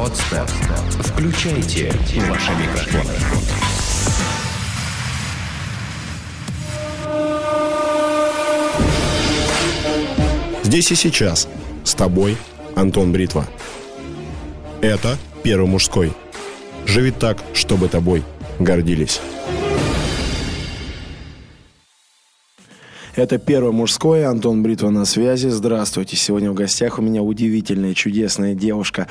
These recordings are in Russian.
Подстер. Включайте ваши микрофоны. Здесь и сейчас. С тобой Антон Бритва. Это Первый мужской. Живи так, чтобы тобой гордились. Это первое мужское. Антон Бритва на связи. Здравствуйте. Сегодня в гостях у меня удивительная, чудесная девушка,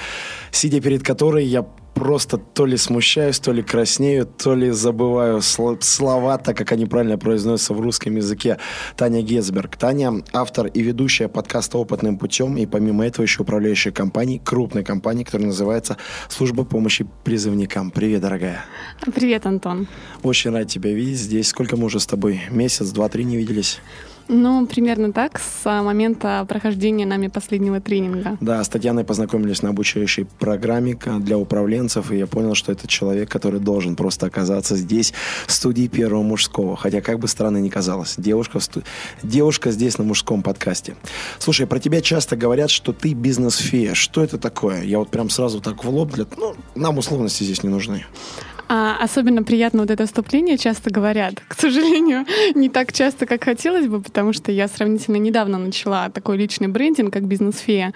сидя перед которой я просто то ли смущаюсь, то ли краснею, то ли забываю слова, так как они правильно произносятся в русском языке. Таня Гесберг. Таня – автор и ведущая подкаста «Опытным путем», и помимо этого еще управляющая компанией, крупной компанией, которая называется «Служба помощи призывникам». Привет, дорогая. Привет, Антон. Очень рад тебя видеть здесь. Сколько мы уже с тобой? Месяц, два, три не виделись? Ну, примерно так, с момента прохождения нами последнего тренинга. Да, с Татьяной познакомились на обучающей программе для управленцев, и я понял, что это человек, который должен просто оказаться здесь, в студии Первого мужского. Хотя, как бы странно ни казалось, девушка, сту... девушка здесь на мужском подкасте. Слушай, про тебя часто говорят, что ты бизнес-фея. Что это такое? Я вот прям сразу так в лоб, для... ну, нам условности здесь не нужны. А особенно приятно вот это вступление часто говорят. К сожалению, не так часто, как хотелось бы, потому что я сравнительно недавно начала такой личный брендинг, как бизнес-фея.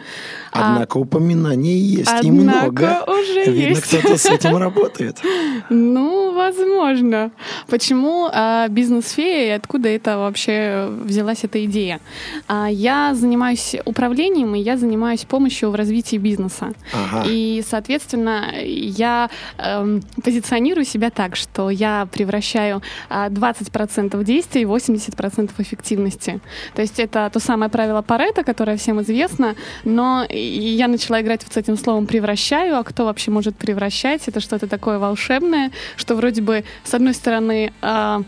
Однако а... упоминаний есть Однако и много. уже Видно, есть. кто-то с этим работает. Ну, возможно. Почему а, бизнес-фея и откуда это вообще взялась эта идея? А, я занимаюсь управлением, и я занимаюсь помощью в развитии бизнеса. Ага. И, соответственно, я э, позиционирую позиционирую себя так, что я превращаю 20% а, действий в 80% эффективности. То есть это то самое правило Паретта, которое всем известно, но я начала играть вот с этим словом «превращаю», а кто вообще может превращать? Это что-то такое волшебное, что вроде бы, с одной стороны, а,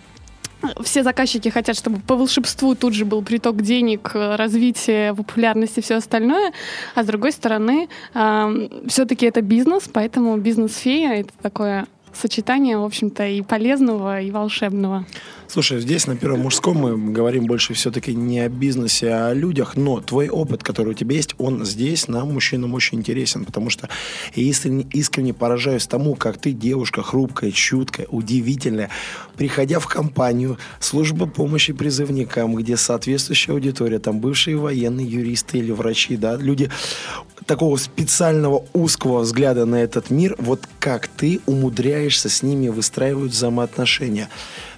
все заказчики хотят, чтобы по волшебству тут же был приток денег, развитие, популярность и все остальное. А с другой стороны, э, все-таки это бизнес, поэтому бизнес-фея — это такое сочетание, в общем-то, и полезного, и волшебного. Слушай, здесь на Первом мужском мы говорим больше все-таки не о бизнесе, а о людях, но твой опыт, который у тебя есть, он здесь нам, мужчинам, очень интересен, потому что искренне, искренне поражаюсь тому, как ты, девушка, хрупкая, чуткая, удивительная, приходя в компанию, служба помощи призывникам, где соответствующая аудитория, там бывшие военные, юристы или врачи, да, люди такого специального узкого взгляда на этот мир, вот как ты умудряешься с ними выстраивать взаимоотношения.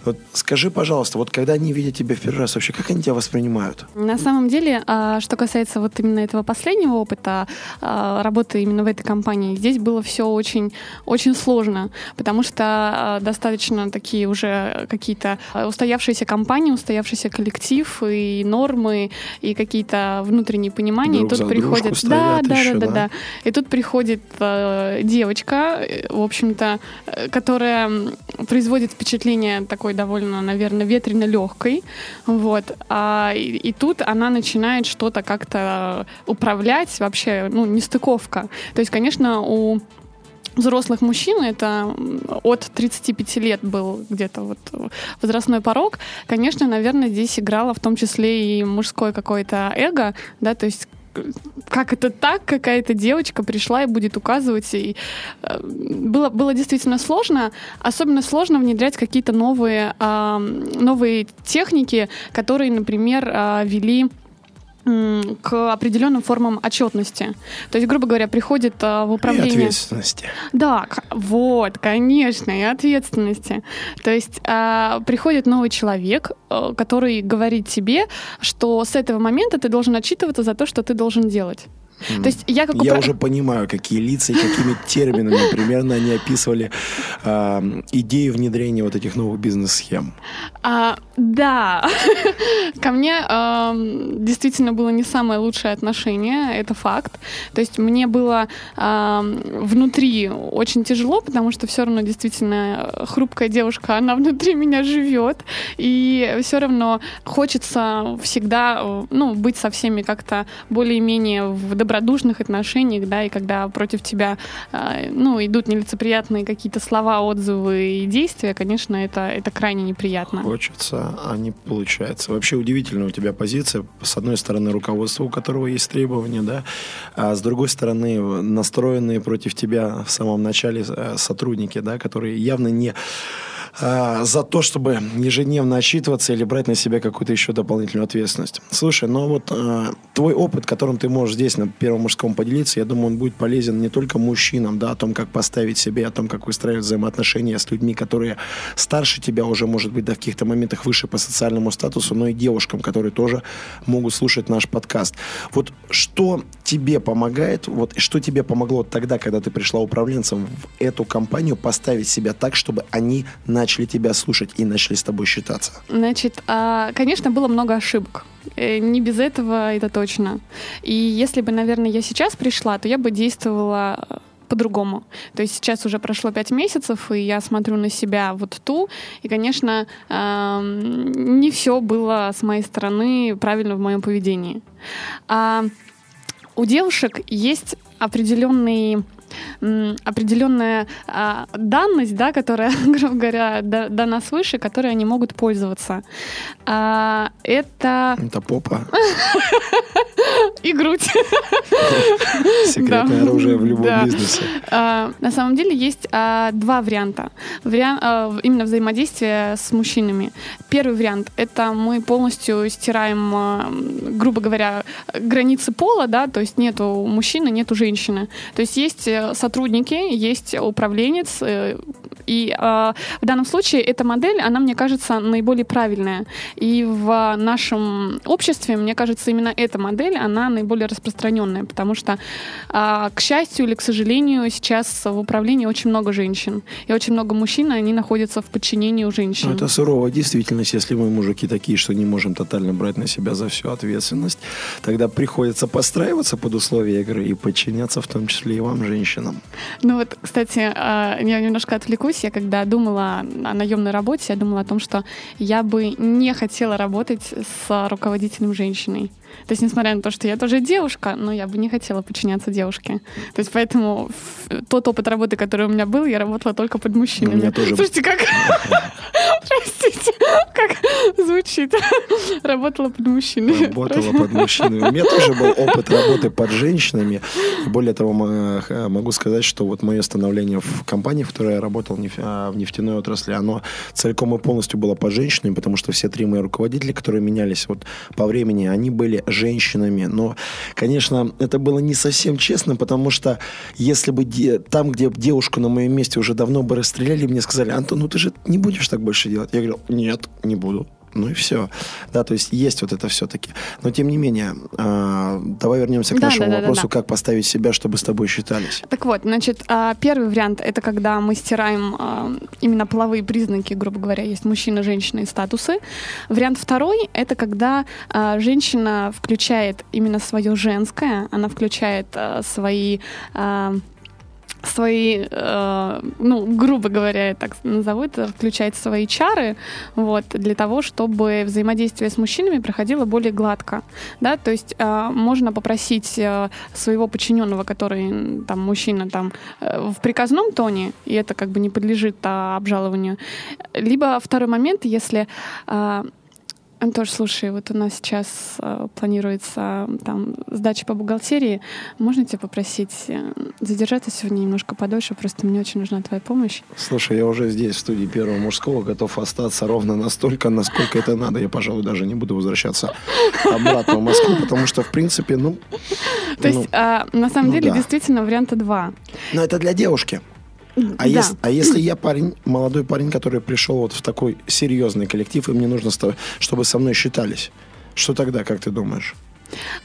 Вот скажи, пожалуйста, вот когда они видят тебя в первый раз, вообще как они тебя воспринимают? На самом деле, а, что касается вот именно этого последнего опыта а, работы именно в этой компании, здесь было все очень, очень сложно, потому что а, достаточно такие уже какие-то устоявшиеся компании, устоявшийся коллектив и нормы, и какие-то внутренние понимания. Друг и тут приходит... Да, да, еще, да, да, да, И тут приходит э, девочка, в общем-то, э, которая производит впечатление такой довольно, наверное, ветрено легкой. Вот. А, и, и тут она начинает что-то как-то управлять, вообще, ну, нестыковка. То есть, конечно, у взрослых мужчин, это от 35 лет был где-то вот возрастной порог, конечно, наверное, здесь играло в том числе и мужское какое-то эго, да, то есть как это так, какая-то девочка пришла и будет указывать. И, э, было, было действительно сложно. Особенно сложно внедрять какие-то новые, новые техники, которые, например, э, вели к определенным формам отчетности. То есть, грубо говоря, приходит а, в управление... И ответственности. Да, вот, конечно, и ответственности. То есть а, приходит новый человек, а, который говорит тебе, что с этого момента ты должен отчитываться за то, что ты должен делать. Mm. То есть я как упра... Я уже понимаю, какие лица и какими терминами примерно они описывали э, идею внедрения вот этих новых бизнес-схем. А, да, ко мне э, действительно было не самое лучшее отношение, это факт. То есть мне было э, внутри очень тяжело, потому что все равно действительно хрупкая девушка, она внутри меня живет, и все равно хочется всегда ну, быть со всеми как-то более-менее в добродушных отношениях, да, и когда против тебя, э, ну, идут нелицеприятные какие-то слова, отзывы и действия, конечно, это, это крайне неприятно. Хочется, а не получается. Вообще удивительная у тебя позиция. С одной стороны, руководство, у которого есть требования, да, а с другой стороны, настроенные против тебя в самом начале э, сотрудники, да, которые явно не а, за то, чтобы ежедневно отчитываться или брать на себя какую-то еще дополнительную ответственность. Слушай, но вот а, твой опыт, которым ты можешь здесь на Первом мужском поделиться, я думаю, он будет полезен не только мужчинам, да, о том, как поставить себе, о том, как выстраивать взаимоотношения с людьми, которые старше тебя уже, может быть, да, в каких-то моментах выше по социальному статусу, но и девушкам, которые тоже могут слушать наш подкаст. Вот что тебе помогает, вот что тебе помогло тогда, когда ты пришла управленцем в эту компанию, поставить себя так, чтобы они начали тебя слушать и начали с тобой считаться? Значит, а, конечно, было много ошибок. Э, не без этого, это точно. И если бы, наверное, я сейчас пришла, то я бы действовала э, по-другому. То есть сейчас уже прошло пять месяцев, и я смотрю на себя вот ту, и, конечно, не все было с моей стороны правильно в моем поведении. А у девушек есть определенный определенная а, данность, да, которая, грубо говоря, дана свыше, которой они могут пользоваться. А, это... Это попа. И грудь. Секретное оружие в любом бизнесе. А, на самом деле есть два варианта. Вариант, именно взаимодействия с мужчинами. Первый вариант — это мы полностью стираем, грубо говоря, границы пола, да, то есть нету мужчины, нету женщины. То есть есть э, сотрудники, есть управленец, э, и э, в данном случае эта модель, она, мне кажется, наиболее правильная. И в нашем обществе, мне кажется, именно эта модель, она наиболее распространенная, потому что, э, к счастью или к сожалению, сейчас в управлении очень много женщин. И очень много мужчин, они находятся в подчинении у женщин. Ну, это суровая действительность. Если мы, мужики, такие, что не можем тотально брать на себя за всю ответственность, тогда приходится подстраиваться под условия игры и подчиняться в том числе и вам, женщинам. Ну вот, кстати, а, я немножко отвлекусь есть я когда думала о наемной работе, я думала о том, что я бы не хотела работать с руководителем женщиной. То есть, несмотря на то, что я тоже девушка, но я бы не хотела подчиняться девушке. То есть, поэтому тот опыт работы, который у меня был, я работала только под мужчинами. У меня тоже... Слушайте, как... Простите, как звучит. Работала под мужчинами. Работала под мужчинами. У меня тоже был опыт работы под женщинами. Более того, могу сказать, что вот мое становление в компании, в которой я работал, а, в нефтяной отрасли, оно целиком и полностью было под женщинами, потому что все три мои руководители, которые менялись вот по времени, они были женщинами. Но, конечно, это было не совсем честно, потому что если бы де, там, где девушку на моем месте уже давно бы расстреляли, мне сказали, Антон, ну ты же не будешь так больше делать. Я говорил, нет, не буду. Ну и все. Да, то есть есть вот это все-таки. Но тем не менее, э, давай вернемся к да, нашему да, вопросу, да, да. как поставить себя, чтобы с тобой считались. Так вот, значит, а, первый вариант это когда мы стираем а, именно половые признаки, грубо говоря, есть мужчина, женщина и статусы. Вариант второй это когда женщина включает именно свое женское, она включает свои свои, э, ну, грубо говоря, так назову это, включать свои чары, вот, для того, чтобы взаимодействие с мужчинами проходило более гладко, да, то есть э, можно попросить э, своего подчиненного, который, там, мужчина, там, э, в приказном тоне, и это как бы не подлежит а, обжалованию, либо второй момент, если э, Антош, слушай, вот у нас сейчас э, планируется там сдача по бухгалтерии. Можно тебя попросить э, задержаться сегодня немножко подольше? Просто мне очень нужна твоя помощь. Слушай, я уже здесь, в студии Первого мужского, готов остаться ровно настолько, насколько это надо. Я, пожалуй, даже не буду возвращаться обратно в Москву, потому что, в принципе, ну... То есть, ну, а, на самом ну, деле, действительно, варианта два. Но это для девушки. А, да. если, а если я парень, молодой парень, который пришел вот в такой серьезный коллектив, и мне нужно, чтобы со мной считались, что тогда, как ты думаешь?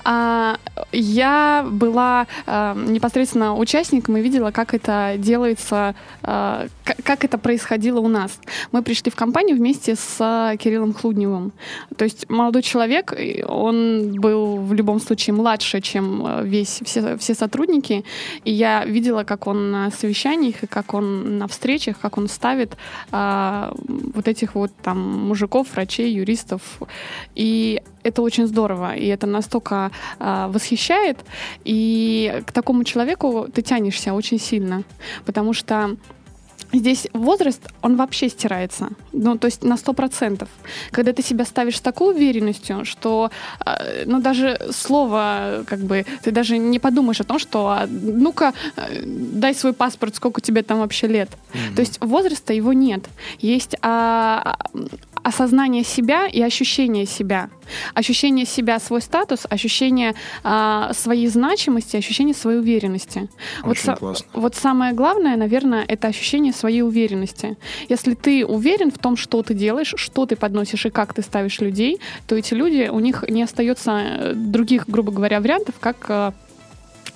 А, я была а, непосредственно участником и видела, как это делается, а, как это происходило у нас. Мы пришли в компанию вместе с Кириллом Хлудневым. То есть молодой человек, он был в любом случае младше, чем весь, все, все сотрудники. И я видела, как он на совещаниях и как он на встречах, как он ставит вот этих вот там мужиков, врачей, юристов. И это очень здорово, и это настолько а, восхищает. И к такому человеку ты тянешься очень сильно, потому что Здесь возраст, он вообще стирается. Ну, то есть на сто процентов. Когда ты себя ставишь с такой уверенностью, что, э, ну, даже слово, как бы, ты даже не подумаешь о том, что, а, ну-ка, э, дай свой паспорт, сколько тебе там вообще лет. Mm-hmm. То есть возраста его нет. Есть а, осознание себя и ощущение себя. Ощущение себя, свой статус, ощущение а, своей значимости, ощущение своей уверенности. Очень вот, классно. вот самое главное, наверное, это ощущение своей уверенности. Если ты уверен в том, что ты делаешь, что ты подносишь и как ты ставишь людей, то эти люди, у них не остается э, других, грубо говоря, вариантов, как э,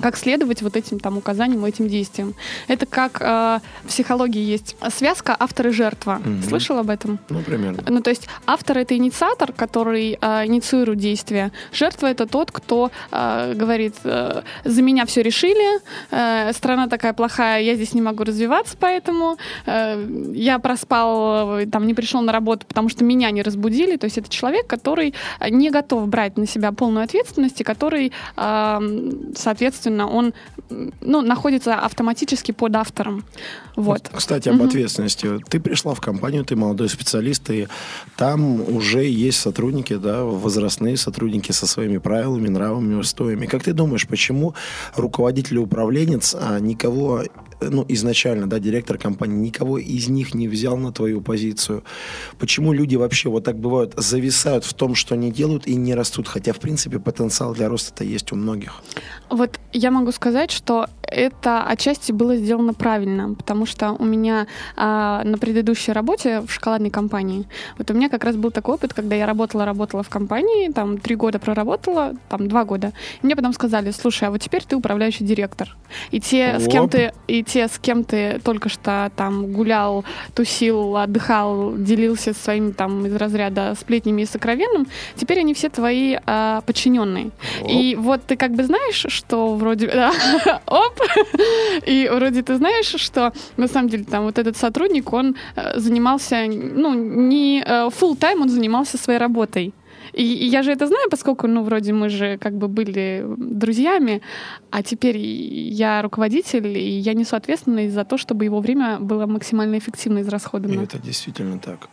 как следовать вот этим там указаниям, этим действиям. Это как э, в психологии есть связка автор и жертва. Mm-hmm. Слышал об этом? Ну, примерно. Ну, то есть автор — это инициатор, который э, инициирует действие. Жертва — это тот, кто э, говорит, э, за меня все решили, э, страна такая плохая, я здесь не могу развиваться, поэтому э, я проспал, э, там, не пришел на работу, потому что меня не разбудили. То есть это человек, который не готов брать на себя полную ответственность, и который, э, соответственно, соответственно, он ну, находится автоматически под автором. Вот. Кстати, об угу. ответственности. Ты пришла в компанию, ты молодой специалист, и там уже есть сотрудники, да, возрастные сотрудники со своими правилами, нравами, устоями. Как ты думаешь, почему руководитель управленец а, никого ну, изначально, да, директор компании, никого из них не взял на твою позицию. Почему люди вообще вот так бывают, зависают в том, что они делают и не растут, хотя, в принципе, потенциал для роста-то есть у многих? Вот я могу сказать, что это отчасти было сделано правильно, потому что у меня а, на предыдущей работе в шоколадной компании, вот у меня как раз был такой опыт, когда я работала-работала в компании, там три года проработала, там два года, и мне потом сказали, слушай, а вот теперь ты управляющий директор, и те, Оп. с кем ты, и те, с кем ты только что там гулял, тусил, отдыхал, делился своими там из разряда сплетнями и сокровенным, теперь они все твои а, подчиненные. Оп. И вот ты как бы знаешь, что вроде... Да, оп, И вроде ты знаешь, что на самом деле там вот этот сотрудник, он э, занимался, ну, не э, full time он занимался своей работой. И, и я же это знаю, поскольку, ну, вроде мы же как бы были друзьями, а теперь я руководитель, и я несу ответственность за то, чтобы его время было максимально эффективно израсходовано. И это действительно так.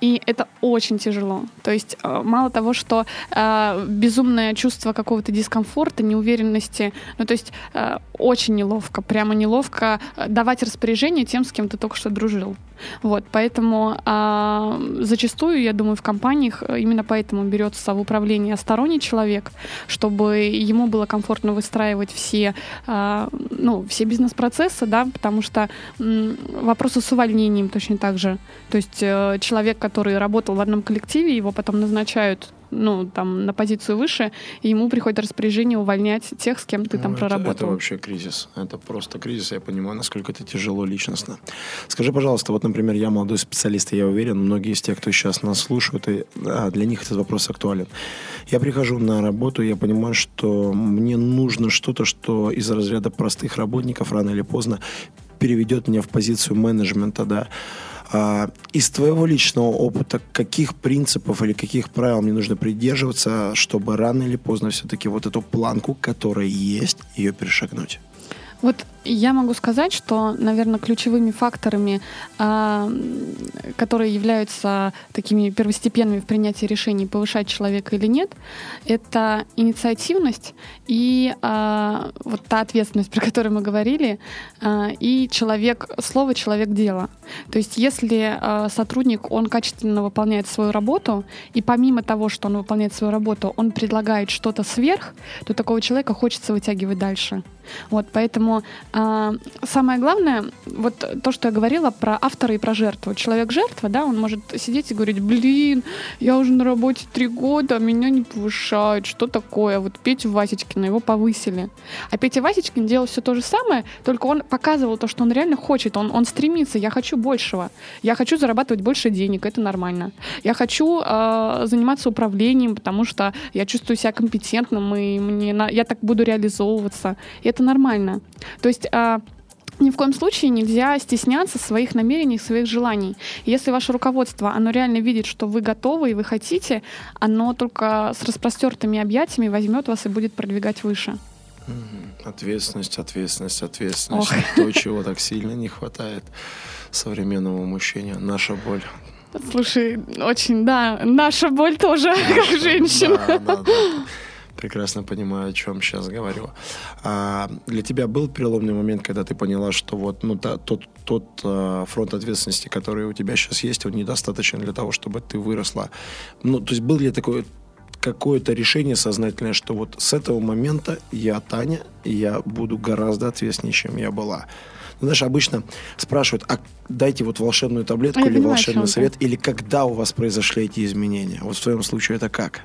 И это очень тяжело. То есть э, мало того, что э, безумное чувство какого-то дискомфорта, неуверенности, ну то есть э, очень неловко, прямо неловко э, давать распоряжение тем, с кем ты только что дружил. Вот, поэтому э, зачастую, я думаю, в компаниях э, именно поэтому берется в управление сторонний человек, чтобы ему было комфортно выстраивать все, э, ну, все бизнес-процессы, да, потому что вопросы с увольнением точно так же. То есть э, человек, который работал в одном коллективе, его потом назначают ну, там, на позицию выше, и ему приходит распоряжение увольнять тех, с кем ты ну, там это, проработал. Это вообще кризис. Это просто кризис. Я понимаю, насколько это тяжело личностно. Скажи, пожалуйста, вот, например, я молодой специалист, и я уверен, многие из тех, кто сейчас нас слушают, и, а, для них этот вопрос актуален. Я прихожу на работу, я понимаю, что мне нужно что-то, что из разряда простых работников рано или поздно переведет меня в позицию менеджмента, да, из твоего личного опыта, каких принципов или каких правил мне нужно придерживаться, чтобы рано или поздно все-таки вот эту планку, которая есть, ее перешагнуть? Вот я могу сказать, что, наверное, ключевыми факторами, а, которые являются такими первостепенными в принятии решений, повышать человека или нет, это инициативность и а, вот та ответственность, про которую мы говорили, а, и человек слово, человек дело. То есть если сотрудник, он качественно выполняет свою работу, и помимо того, что он выполняет свою работу, он предлагает что-то сверх, то такого человека хочется вытягивать дальше. Вот, поэтому а, самое главное, вот то, что я говорила про автора и про жертву. Человек-жертва, да, он может сидеть и говорить, блин, я уже на работе три года, а меня не повышают, что такое? Вот Петю Васечкина, его повысили. А Петя Васечкин делал все то же самое, только он показывал то, что он реально хочет, он, он стремится, я хочу большего, я хочу зарабатывать больше денег, это нормально. Я хочу э, заниматься управлением, потому что я чувствую себя компетентным, и мне на, я так буду реализовываться. И это нормально. То есть а, ни в коем случае нельзя стесняться своих намерений, своих желаний. Если ваше руководство, оно реально видит, что вы готовы и вы хотите, оно только с распростертыми объятиями возьмет вас и будет продвигать выше. Ответственность, ответственность, ответственность. Ох. То, чего так сильно не хватает современному мужчине. Наша боль. Слушай, очень, да, наша боль тоже, наша, как женщина. Да, да, да прекрасно понимаю, о чем сейчас говорю. А для тебя был переломный момент, когда ты поняла, что вот ну, та, тот, тот а, фронт ответственности, который у тебя сейчас есть, он недостаточен для того, чтобы ты выросла. Ну, то есть был ли такой какое-то решение сознательное, что вот с этого момента я Таня, и я буду гораздо ответственнее, чем я была. Ну, знаешь, обычно спрашивают, а дайте вот волшебную таблетку я или понимаю, волшебный совет, или когда у вас произошли эти изменения? Вот в твоем случае это как?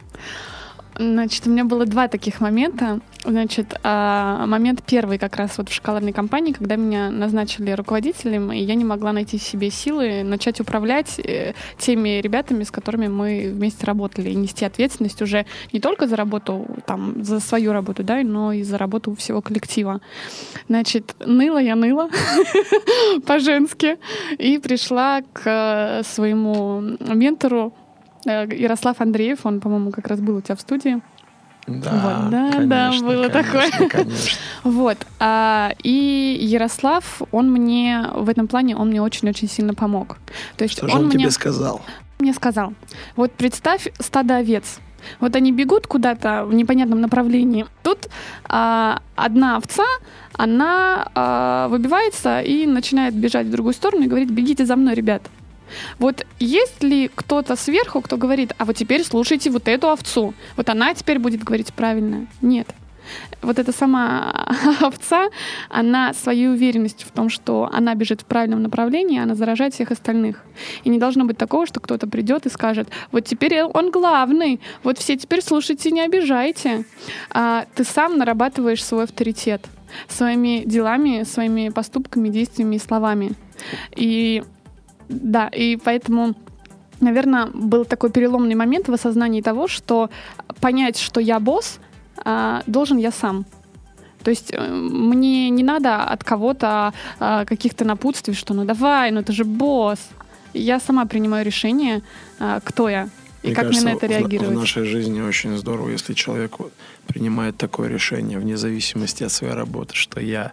Значит, у меня было два таких момента. Значит, а, момент первый как раз вот в шоколадной компании, когда меня назначили руководителем, и я не могла найти в себе силы начать управлять э, теми ребятами, с которыми мы вместе работали, и нести ответственность уже не только за работу, там, за свою работу, да, но и за работу всего коллектива. Значит, ныла я ныла по-женски, и пришла к своему ментору, Э, Ярослав Андреев, он, по-моему, как раз был у тебя в студии. Да, вот, да, конечно, да, было конечно, такое. Конечно. Вот. А, и Ярослав, он мне в этом плане, он мне очень-очень сильно помог. То есть Что он же он мне, тебе сказал? Мне сказал. Вот представь стадо овец. Вот они бегут куда-то в непонятном направлении. Тут а, одна овца, она а, выбивается и начинает бежать в другую сторону и говорит, бегите за мной, ребят. Вот есть ли кто-то сверху, кто говорит, а вот теперь слушайте вот эту овцу, вот она теперь будет говорить правильно? Нет. Вот эта сама овца, она своей уверенностью в том, что она бежит в правильном направлении, она заражает всех остальных. И не должно быть такого, что кто-то придет и скажет, вот теперь он главный, вот все теперь слушайте, не обижайте. А ты сам нарабатываешь свой авторитет своими делами, своими поступками, действиями и словами. И да, и поэтому наверное, был такой переломный момент в осознании того, что понять, что я босс, а, должен я сам. То есть э, мне не надо от кого-то а, каких-то напутствий, что ну давай, ну ты же босс. Я сама принимаю решение, а, кто я. И мне как кажется, мне на это реагировать? В, в нашей жизни очень здорово, если человек принимает такое решение вне зависимости от своей работы, что я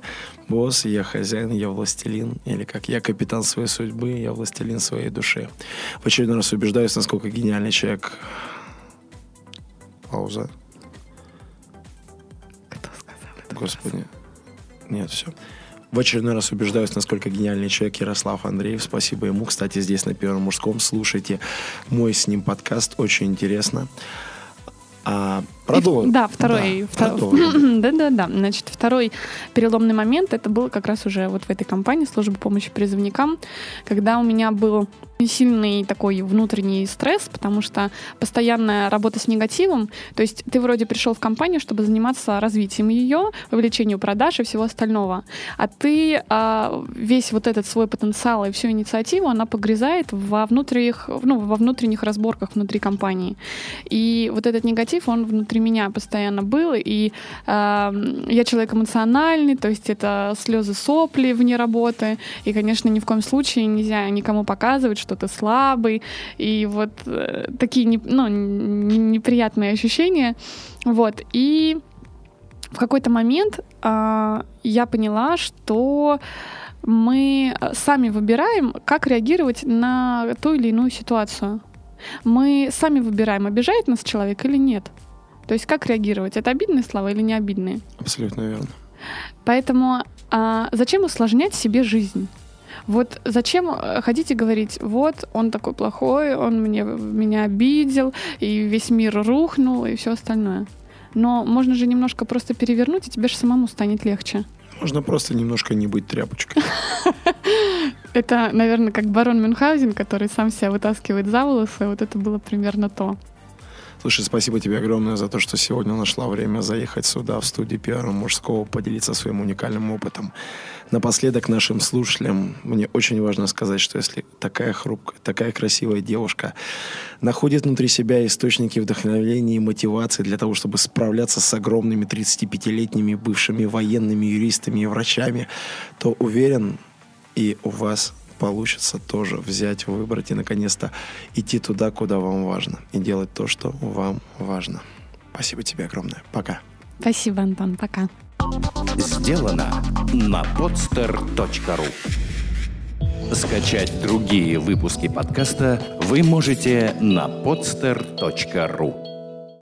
босс, я хозяин, я властелин, или как я капитан своей судьбы, я властелин своей души. В очередной раз убеждаюсь, насколько гениальный человек. Пауза. Кто сказал это? Господи. Нет, все. В очередной раз убеждаюсь, насколько гениальный человек Ярослав Андреев. Спасибо ему. Кстати, здесь на Первом мужском слушайте мой с ним подкаст. Очень интересно. А, продолжим. Да, второй. Да, да, да, да. Значит, второй переломный момент это был как раз уже вот в этой компании службы помощи призывникам, когда у меня был сильный такой внутренний стресс, потому что постоянная работа с негативом, то есть ты вроде пришел в компанию, чтобы заниматься развитием ее, вовлечением продаж и всего остального, а ты а, весь вот этот свой потенциал и всю инициативу, она погрязает во внутренних, ну, во внутренних разборках внутри компании. И вот этот негатив, он внутри меня постоянно был, и а, я человек эмоциональный, то есть это слезы, сопли вне работы, и, конечно, ни в коем случае нельзя никому показывать, что ты слабый, и вот э, такие не, ну, неприятные ощущения. Вот, и в какой-то момент э, я поняла, что мы сами выбираем, как реагировать на ту или иную ситуацию. Мы сами выбираем, обижает нас человек или нет. То есть как реагировать? Это обидные слова или не обидные? Абсолютно верно. Поэтому а, зачем усложнять себе жизнь? Вот зачем э, ходить и говорить, вот он такой плохой, он мне, меня обидел, и весь мир рухнул, и все остальное. но можно же немножко просто перевернуть, и тебе же самому станет легче. Можно просто немножко не быть тряпочкой. Это, наверное, как барон Мюнхгаузен, который сам себя вытаскивает за волосы. Вот это было примерно то. Слушай, спасибо тебе огромное за то, что сегодня нашла время заехать сюда, в студию Пиара Мужского, поделиться своим уникальным опытом. Напоследок нашим слушателям мне очень важно сказать, что если такая хрупкая, такая красивая девушка находит внутри себя источники вдохновения и мотивации для того, чтобы справляться с огромными 35-летними бывшими военными юристами и врачами, то уверен, и у вас получится тоже взять, выбрать и наконец-то идти туда, куда вам важно. И делать то, что вам важно. Спасибо тебе огромное. Пока. Спасибо, Антон. Пока. Сделано на podster.ru Скачать другие выпуски подкаста вы можете на podster.ru